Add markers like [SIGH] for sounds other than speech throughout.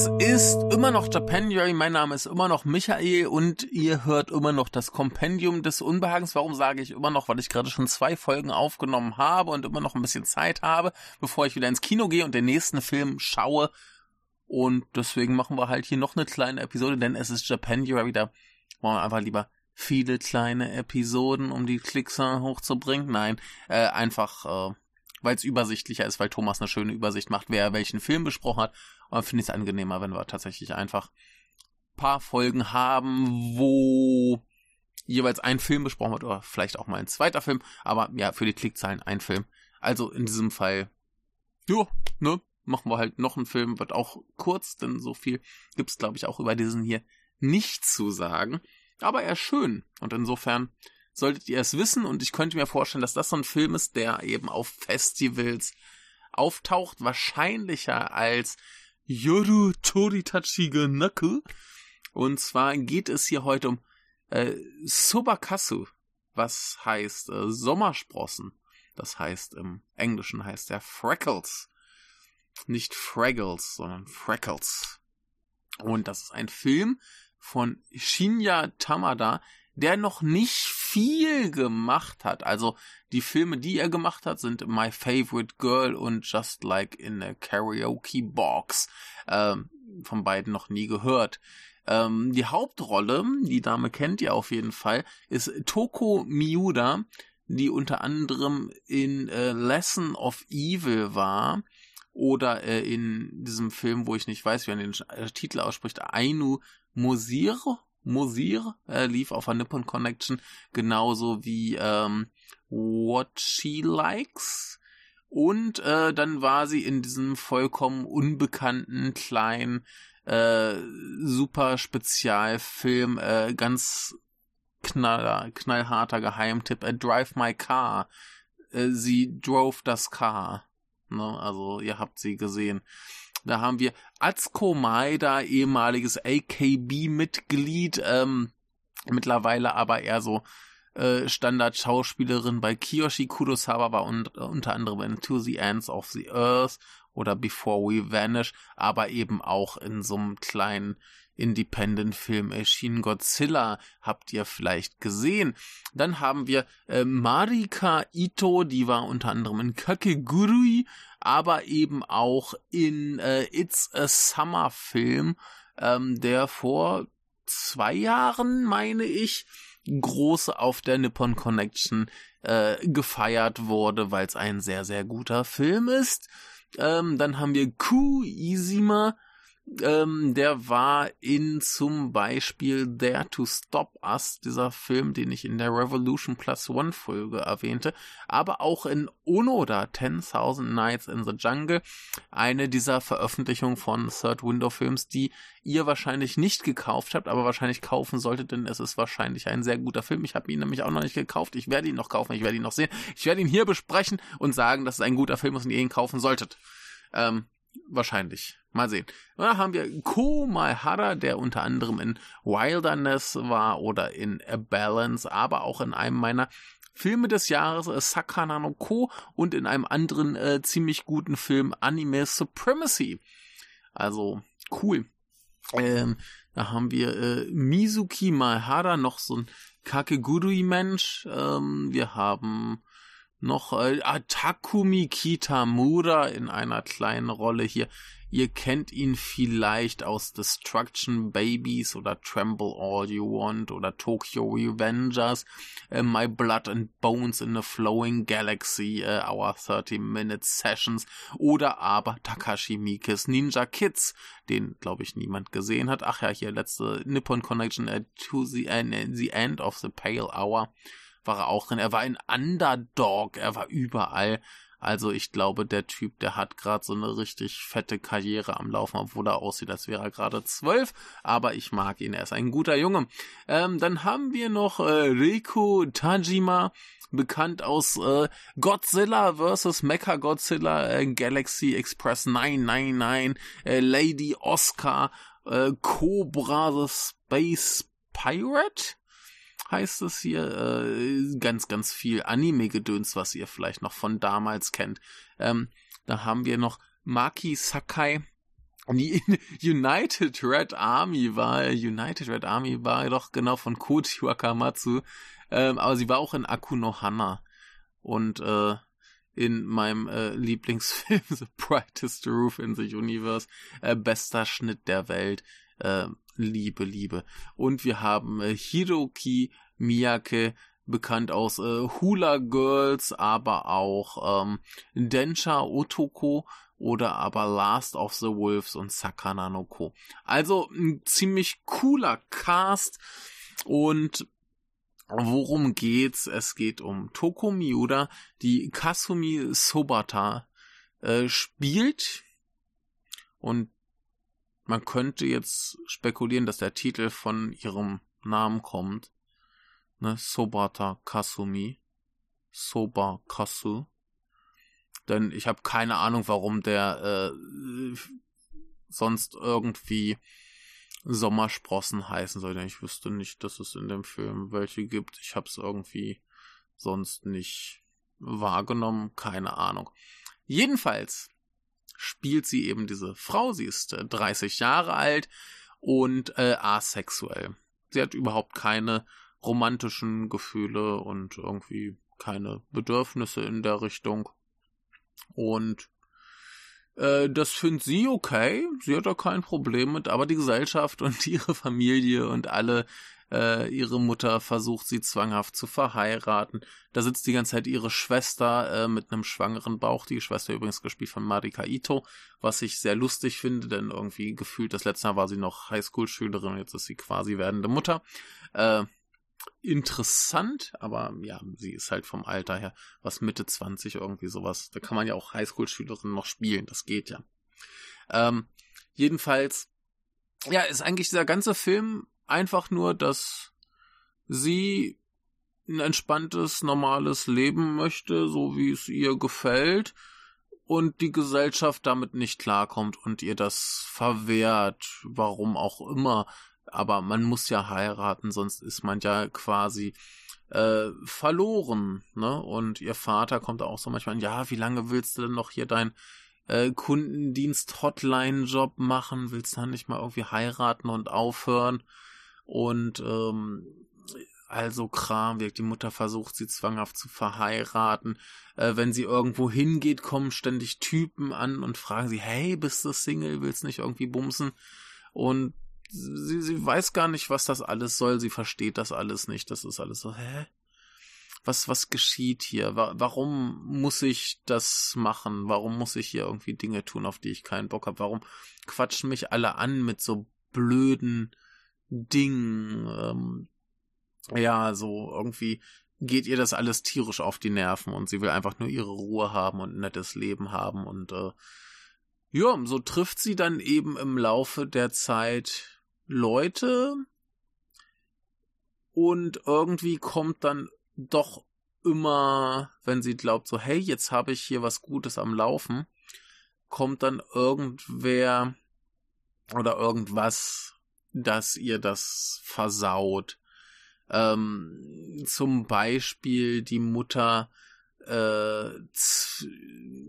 Es ist immer noch Japanuary, mein Name ist immer noch Michael und ihr hört immer noch das Kompendium des Unbehagens. Warum sage ich immer noch? Weil ich gerade schon zwei Folgen aufgenommen habe und immer noch ein bisschen Zeit habe, bevor ich wieder ins Kino gehe und den nächsten Film schaue. Und deswegen machen wir halt hier noch eine kleine Episode, denn es ist Japanuary, da wollen wir einfach lieber viele kleine Episoden, um die Klicks hochzubringen. Nein, äh, einfach... Äh, weil es übersichtlicher ist, weil Thomas eine schöne Übersicht macht, wer welchen Film besprochen hat. Dann finde ich es angenehmer, wenn wir tatsächlich einfach paar Folgen haben, wo jeweils ein Film besprochen wird oder vielleicht auch mal ein zweiter Film, aber ja, für die Klickzahlen ein Film. Also in diesem Fall, ja, ne, machen wir halt noch einen Film, wird auch kurz, denn so viel gibt's glaube ich auch über diesen hier nicht zu sagen, aber er ist schön. Und insofern solltet ihr es wissen. Und ich könnte mir vorstellen, dass das so ein Film ist, der eben auf Festivals auftaucht, wahrscheinlicher als Yoru Toritachi Naku. Und zwar geht es hier heute um äh, Sobakasu, was heißt äh, Sommersprossen. Das heißt im Englischen heißt er Freckles. Nicht Fraggles, sondern Freckles. Und das ist ein Film von Shinya Tamada, der noch nicht viel gemacht hat. Also die Filme, die er gemacht hat, sind My Favorite Girl und Just Like in a Karaoke Box. Ähm, von beiden noch nie gehört. Ähm, die Hauptrolle, die Dame kennt ihr auf jeden Fall, ist Toko Miuda, die unter anderem in äh, Lesson of Evil war oder äh, in diesem Film, wo ich nicht weiß, wie man den äh, Titel ausspricht, Ainu Musir Mosir äh, lief auf der Nippon Connection, genauso wie ähm, What She Likes. Und äh, dann war sie in diesem vollkommen unbekannten kleinen äh, super Spezialfilm, äh, ganz knall, knallharter Geheimtipp, äh, Drive My Car. Äh, sie drove das Car. Ne? Also ihr habt sie gesehen. Da haben wir Atsuko Maeda, ehemaliges AKB-Mitglied, ähm, mittlerweile aber eher so äh, Standard-Schauspielerin bei Kiyoshi Kurosawa, war un unter anderem in To the Ends of the Earth oder Before We Vanish, aber eben auch in so einem kleinen Independent-Film erschienen. Godzilla habt ihr vielleicht gesehen. Dann haben wir äh, Marika Ito, die war unter anderem in Kakegurui, aber eben auch in äh, It's a Summer Film, ähm, der vor zwei Jahren, meine ich, groß auf der Nippon Connection äh, gefeiert wurde, weil es ein sehr, sehr guter Film ist. Ähm, dann haben wir Ku Isima, ähm, der war in zum Beispiel There to Stop Us, dieser Film, den ich in der Revolution Plus One Folge erwähnte, aber auch in Onoda 10.000 Nights in the Jungle, eine dieser Veröffentlichungen von Third Window Films, die ihr wahrscheinlich nicht gekauft habt, aber wahrscheinlich kaufen solltet, denn es ist wahrscheinlich ein sehr guter Film. Ich habe ihn nämlich auch noch nicht gekauft. Ich werde ihn noch kaufen, ich werde ihn noch sehen. Ich werde ihn hier besprechen und sagen, dass es ein guter Film ist und ihr ihn kaufen solltet. Ähm, Wahrscheinlich. Mal sehen. Da haben wir Ko Maehara, der unter anderem in Wilderness war oder in A Balance, aber auch in einem meiner Filme des Jahres, äh, Sakana no Ko, und in einem anderen äh, ziemlich guten Film Anime Supremacy. Also cool. Ähm, da haben wir äh, Mizuki Maehara, noch so ein Kakegurui-Mensch. Ähm, wir haben noch äh, Takumi Kitamura in einer kleinen Rolle hier. Ihr kennt ihn vielleicht aus Destruction Babies oder Tremble All You Want oder Tokyo Revengers, äh, My Blood and Bones in a Flowing Galaxy, äh, Our 30 Minute Sessions oder aber Takashi Mikes Ninja Kids, den glaube ich niemand gesehen hat. Ach ja, hier letzte Nippon Connection to the, äh, the End of the Pale Hour war er auch drin. Er war ein Underdog, er war überall. Also ich glaube, der Typ, der hat gerade so eine richtig fette Karriere am Laufen, obwohl er aussieht, als wäre er gerade zwölf. Aber ich mag ihn, er ist ein guter Junge. Ähm, dann haben wir noch äh, Riku Tajima, bekannt aus äh, Godzilla vs. Mecha Godzilla, äh, Galaxy Express 999, äh, Lady Oscar, äh, Cobra the Space Pirate heißt es hier. Äh, ganz, ganz viel Anime-Gedöns, was ihr vielleicht noch von damals kennt. Ähm, da haben wir noch Maki Sakai, die [LAUGHS] United Red Army war, United Red Army war doch genau von Koji Wakamatsu, ähm, aber sie war auch in Akunohana und äh, in meinem äh, [LAUGHS] Lieblingsfilm The Brightest Roof in the Universe, äh, bester Schnitt der Welt, äh, Liebe, Liebe. Und wir haben äh, Hiroki Miyake, bekannt aus äh, Hula Girls, aber auch ähm, Densha Otoko oder aber Last of the Wolves und Sakana no Ko. Also ein ziemlich cooler Cast und worum geht's? Es geht um Toko Miura, die Kasumi Sobata äh, spielt und man könnte jetzt spekulieren, dass der Titel von ihrem Namen kommt. Ne? Sobata Kasumi. Soba Kasu. Denn ich habe keine Ahnung, warum der äh, sonst irgendwie Sommersprossen heißen soll. Denn ich wüsste nicht, dass es in dem Film welche gibt. Ich habe es irgendwie sonst nicht wahrgenommen. Keine Ahnung. Jedenfalls spielt sie eben diese Frau. Sie ist äh, 30 Jahre alt und äh, asexuell. Sie hat überhaupt keine romantischen Gefühle und irgendwie keine Bedürfnisse in der Richtung. Und äh, das findet sie okay. Sie hat da kein Problem mit, aber die Gesellschaft [LAUGHS] und ihre Familie und alle äh, ihre Mutter versucht sie zwanghaft zu verheiraten. Da sitzt die ganze Zeit ihre Schwester äh, mit einem schwangeren Bauch. Die Schwester übrigens gespielt von Marika Ito, was ich sehr lustig finde, denn irgendwie gefühlt das letzte Mal war sie noch Highschool-Schülerin, jetzt ist sie quasi werdende Mutter. Äh, interessant, aber ja, sie ist halt vom Alter her was Mitte 20 irgendwie sowas. Da kann man ja auch Highschool-Schülerin noch spielen, das geht ja. Ähm, jedenfalls, ja, ist eigentlich dieser ganze Film einfach nur, dass sie ein entspanntes, normales Leben möchte, so wie es ihr gefällt, und die Gesellschaft damit nicht klarkommt und ihr das verwehrt, warum auch immer. Aber man muss ja heiraten, sonst ist man ja quasi äh, verloren, ne? Und ihr Vater kommt auch so manchmal, ja, wie lange willst du denn noch hier dein äh, Kundendienst-Hotline-Job machen? Willst du dann nicht mal irgendwie heiraten und aufhören? Und ähm, also Kram, die Mutter versucht sie zwanghaft zu verheiraten. Äh, wenn sie irgendwo hingeht, kommen ständig Typen an und fragen sie, hey, bist du Single, willst nicht irgendwie bumsen? Und sie, sie weiß gar nicht, was das alles soll, sie versteht das alles nicht. Das ist alles so, hä? Was, was geschieht hier? Warum muss ich das machen? Warum muss ich hier irgendwie Dinge tun, auf die ich keinen Bock habe? Warum quatschen mich alle an mit so blöden Ding. Ähm, ja, so irgendwie geht ihr das alles tierisch auf die Nerven und sie will einfach nur ihre Ruhe haben und ein nettes Leben haben und äh, ja, so trifft sie dann eben im Laufe der Zeit Leute und irgendwie kommt dann doch immer, wenn sie glaubt, so, hey, jetzt habe ich hier was Gutes am Laufen, kommt dann irgendwer oder irgendwas dass ihr das versaut. Ähm, zum Beispiel die Mutter, äh,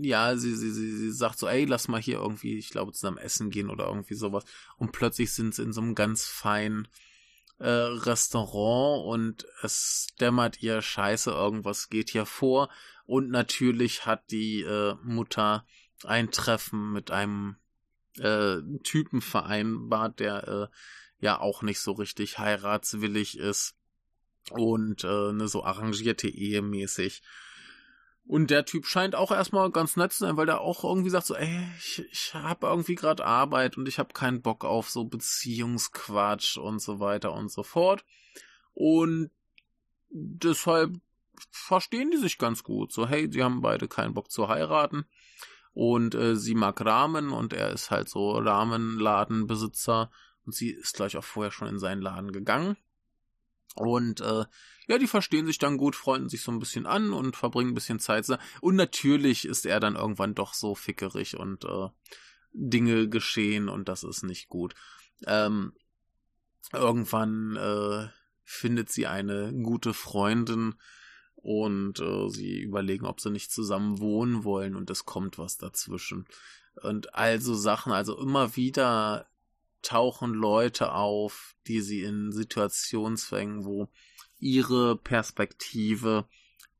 ja, sie, sie, sie, sie sagt so, ey, lass mal hier irgendwie, ich glaube, zusammen essen gehen oder irgendwie sowas. Und plötzlich sind sie in so einem ganz feinen äh, Restaurant und es dämmert ihr Scheiße, irgendwas geht hier vor. Und natürlich hat die äh, Mutter ein Treffen mit einem äh, Typen vereinbart, der äh, ja auch nicht so richtig heiratswillig ist und äh, ne, so arrangierte Ehe mäßig. Und der Typ scheint auch erstmal ganz nett zu sein, weil der auch irgendwie sagt so, ey, ich, ich habe irgendwie gerade Arbeit und ich habe keinen Bock auf so Beziehungsquatsch und so weiter und so fort. Und deshalb verstehen die sich ganz gut. So, hey, sie haben beide keinen Bock zu heiraten und äh, sie mag Ramen und er ist halt so Ramenladenbesitzer und sie ist gleich auch vorher schon in seinen Laden gegangen. Und äh, ja, die verstehen sich dann gut, freunden sich so ein bisschen an und verbringen ein bisschen Zeit. Und natürlich ist er dann irgendwann doch so fickerig und äh, Dinge geschehen und das ist nicht gut. Ähm, irgendwann äh, findet sie eine gute Freundin, und äh, sie überlegen, ob sie nicht zusammen wohnen wollen und es kommt was dazwischen. und also Sachen. Also immer wieder tauchen Leute auf, die sie in Situationen zwängen, wo ihre Perspektive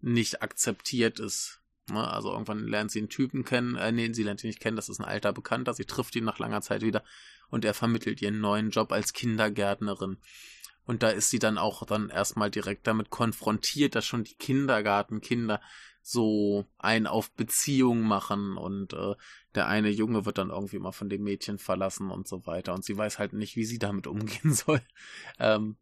nicht akzeptiert ist. Ne? Also irgendwann lernt sie einen Typen kennen, äh, nee, sie lernt ihn nicht kennen, das ist ein alter Bekannter, sie trifft ihn nach langer Zeit wieder und er vermittelt ihren neuen Job als Kindergärtnerin. Und da ist sie dann auch dann erstmal direkt damit konfrontiert, dass schon die Kindergartenkinder so ein auf Beziehung machen und äh, der eine Junge wird dann irgendwie mal von dem Mädchen verlassen und so weiter und sie weiß halt nicht, wie sie damit umgehen [LAUGHS] soll. Ähm,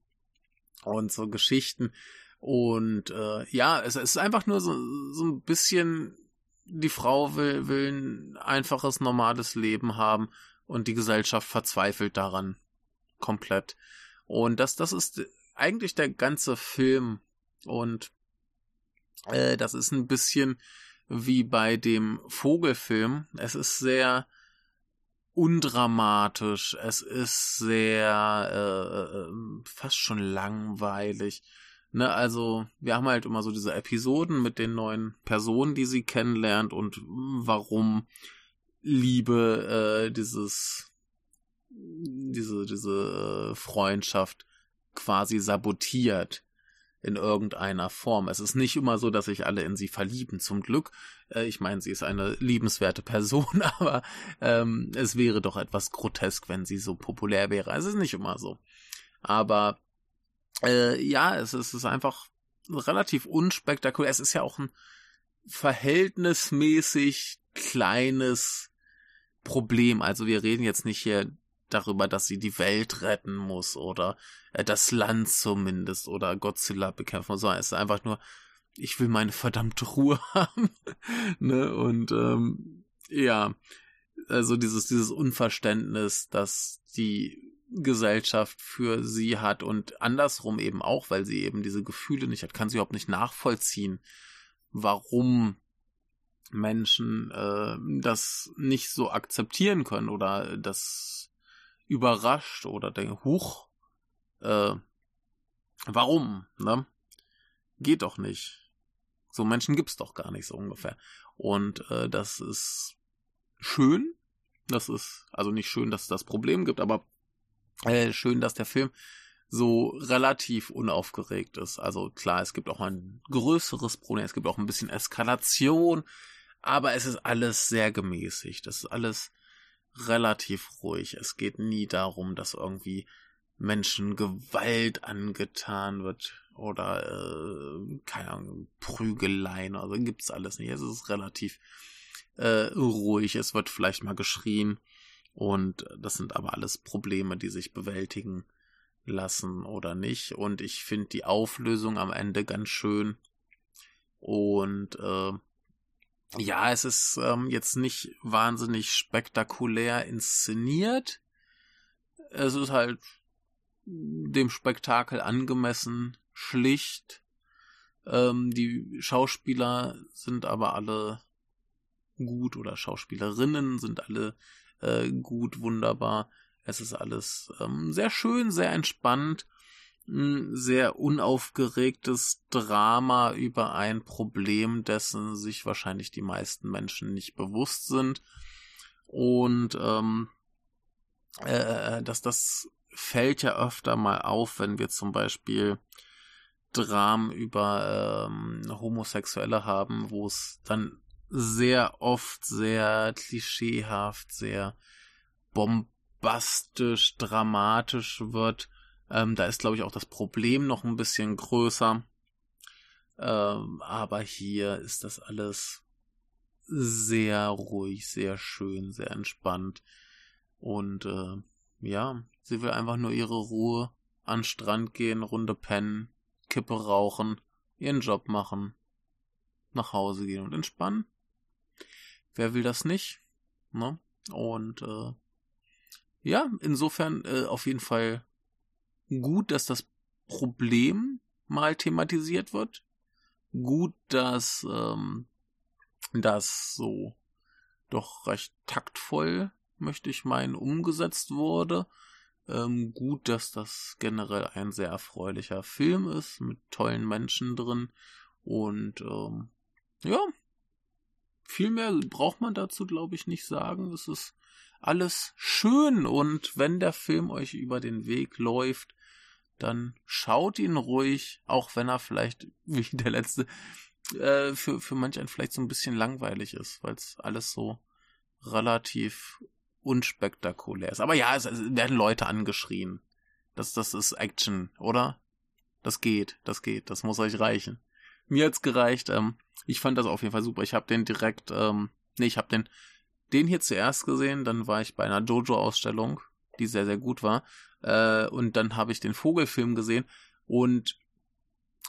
und so Geschichten. Und äh, ja, es, es ist einfach nur so, so ein bisschen, die Frau will, will ein einfaches, normales Leben haben und die Gesellschaft verzweifelt daran. Komplett. Und das, das ist eigentlich der ganze Film. Und äh, das ist ein bisschen wie bei dem Vogelfilm. Es ist sehr undramatisch, es ist sehr äh, äh, fast schon langweilig. Ne, also wir haben halt immer so diese Episoden mit den neuen Personen, die sie kennenlernt und warum Liebe äh, dieses diese diese äh, Freundschaft quasi sabotiert in irgendeiner Form. Es ist nicht immer so, dass sich alle in sie verlieben, zum Glück. Äh, ich meine, sie ist eine liebenswerte Person, [LAUGHS] aber ähm, es wäre doch etwas grotesk, wenn sie so populär wäre. Es ist nicht immer so. Aber äh, ja, es, es ist einfach relativ unspektakulär. Es ist ja auch ein verhältnismäßig kleines Problem. Also wir reden jetzt nicht hier darüber, dass sie die Welt retten muss oder äh, das Land zumindest oder Godzilla bekämpfen, sondern es ist einfach nur, ich will meine verdammte Ruhe [LAUGHS] haben. ne? Und ähm, ja, also dieses, dieses Unverständnis, dass die Gesellschaft für sie hat und andersrum eben auch, weil sie eben diese Gefühle nicht hat, kann sie überhaupt nicht nachvollziehen, warum Menschen äh, das nicht so akzeptieren können oder das überrascht oder denken, huch, äh, warum, ne? Geht doch nicht. So Menschen gibt's doch gar nicht so ungefähr. Und äh, das ist schön. Das ist also nicht schön, dass es das Problem gibt, aber äh, schön, dass der Film so relativ unaufgeregt ist. Also klar, es gibt auch ein größeres Problem, es gibt auch ein bisschen Eskalation, aber es ist alles sehr gemäßigt. Es ist alles relativ ruhig. Es geht nie darum, dass irgendwie Menschen Gewalt angetan wird oder äh, keine Ahnung, Prügeleien, also gibt's alles nicht. Es ist relativ äh, ruhig, es wird vielleicht mal geschrien und das sind aber alles Probleme, die sich bewältigen lassen oder nicht. Und ich finde die Auflösung am Ende ganz schön. Und äh, ja, es ist ähm, jetzt nicht wahnsinnig spektakulär inszeniert. Es ist halt dem Spektakel angemessen, schlicht. Ähm, die Schauspieler sind aber alle gut oder Schauspielerinnen sind alle äh, gut, wunderbar. Es ist alles ähm, sehr schön, sehr entspannt, ein sehr unaufgeregtes Drama über ein Problem, dessen sich wahrscheinlich die meisten Menschen nicht bewusst sind. Und ähm, äh, dass das fällt ja öfter mal auf, wenn wir zum Beispiel Dramen über ähm, Homosexuelle haben, wo es dann sehr oft sehr klischeehaft, sehr bombastisch, dramatisch wird. Ähm, da ist, glaube ich, auch das Problem noch ein bisschen größer. Ähm, aber hier ist das alles sehr ruhig, sehr schön, sehr entspannt. Und äh, ja, sie will einfach nur ihre Ruhe an Strand gehen, Runde pennen, Kippe rauchen, ihren Job machen, nach Hause gehen und entspannen. Wer will das nicht? Ne? Und äh, ja, insofern äh, auf jeden Fall gut, dass das Problem mal thematisiert wird. Gut, dass ähm, das so doch recht taktvoll, möchte ich meinen, umgesetzt wurde. Ähm, gut, dass das generell ein sehr erfreulicher Film ist, mit tollen Menschen drin. Und ähm, ja, viel mehr braucht man dazu, glaube ich, nicht sagen. Es ist alles schön und wenn der Film euch über den Weg läuft, dann schaut ihn ruhig, auch wenn er vielleicht, [LAUGHS] wie der letzte, äh, für, für manch einen vielleicht so ein bisschen langweilig ist, weil es alles so relativ unspektakulär ist. Aber ja, es, es werden Leute angeschrien. Das, das ist Action, oder? Das geht, das geht, das muss euch reichen. Mir hat's gereicht. Ähm, ich fand das auf jeden Fall super. Ich habe den direkt, ähm, nee, ich habe den, den hier zuerst gesehen. Dann war ich bei einer Jojo-Ausstellung, die sehr, sehr gut war. Äh, und dann habe ich den Vogelfilm gesehen und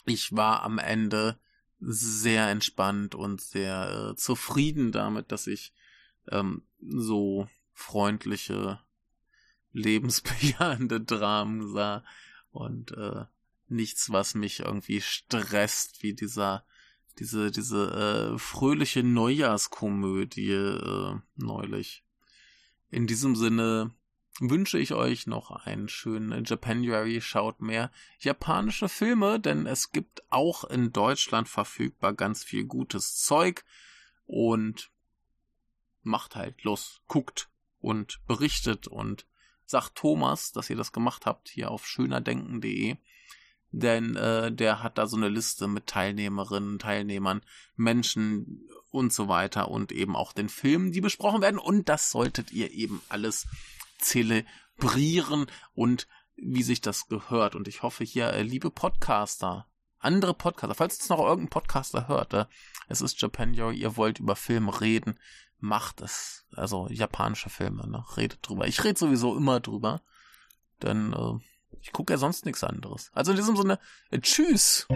ich war am Ende sehr entspannt und sehr äh, zufrieden damit, dass ich ähm, so freundliche, lebensbejahende Dramen sah und äh, nichts, was mich irgendwie stresst, wie dieser diese diese äh, fröhliche Neujahrskomödie äh, neulich. In diesem Sinne wünsche ich euch noch einen schönen Japanuary. Schaut mehr japanische Filme, denn es gibt auch in Deutschland verfügbar ganz viel gutes Zeug und macht halt los, guckt und berichtet und sagt Thomas, dass ihr das gemacht habt hier auf schönerdenken.de denn äh, der hat da so eine Liste mit Teilnehmerinnen, Teilnehmern, Menschen und so weiter und eben auch den Filmen, die besprochen werden und das solltet ihr eben alles zelebrieren und wie sich das gehört und ich hoffe hier, äh, liebe Podcaster, andere Podcaster, falls es noch irgendein Podcaster hört, äh, es ist Japan Joy, ihr wollt über Filme reden, macht es, also japanische Filme, ne? redet drüber. Ich rede sowieso immer drüber, denn äh, ich gucke ja sonst nichts anderes. Also in diesem Sinne, äh, tschüss.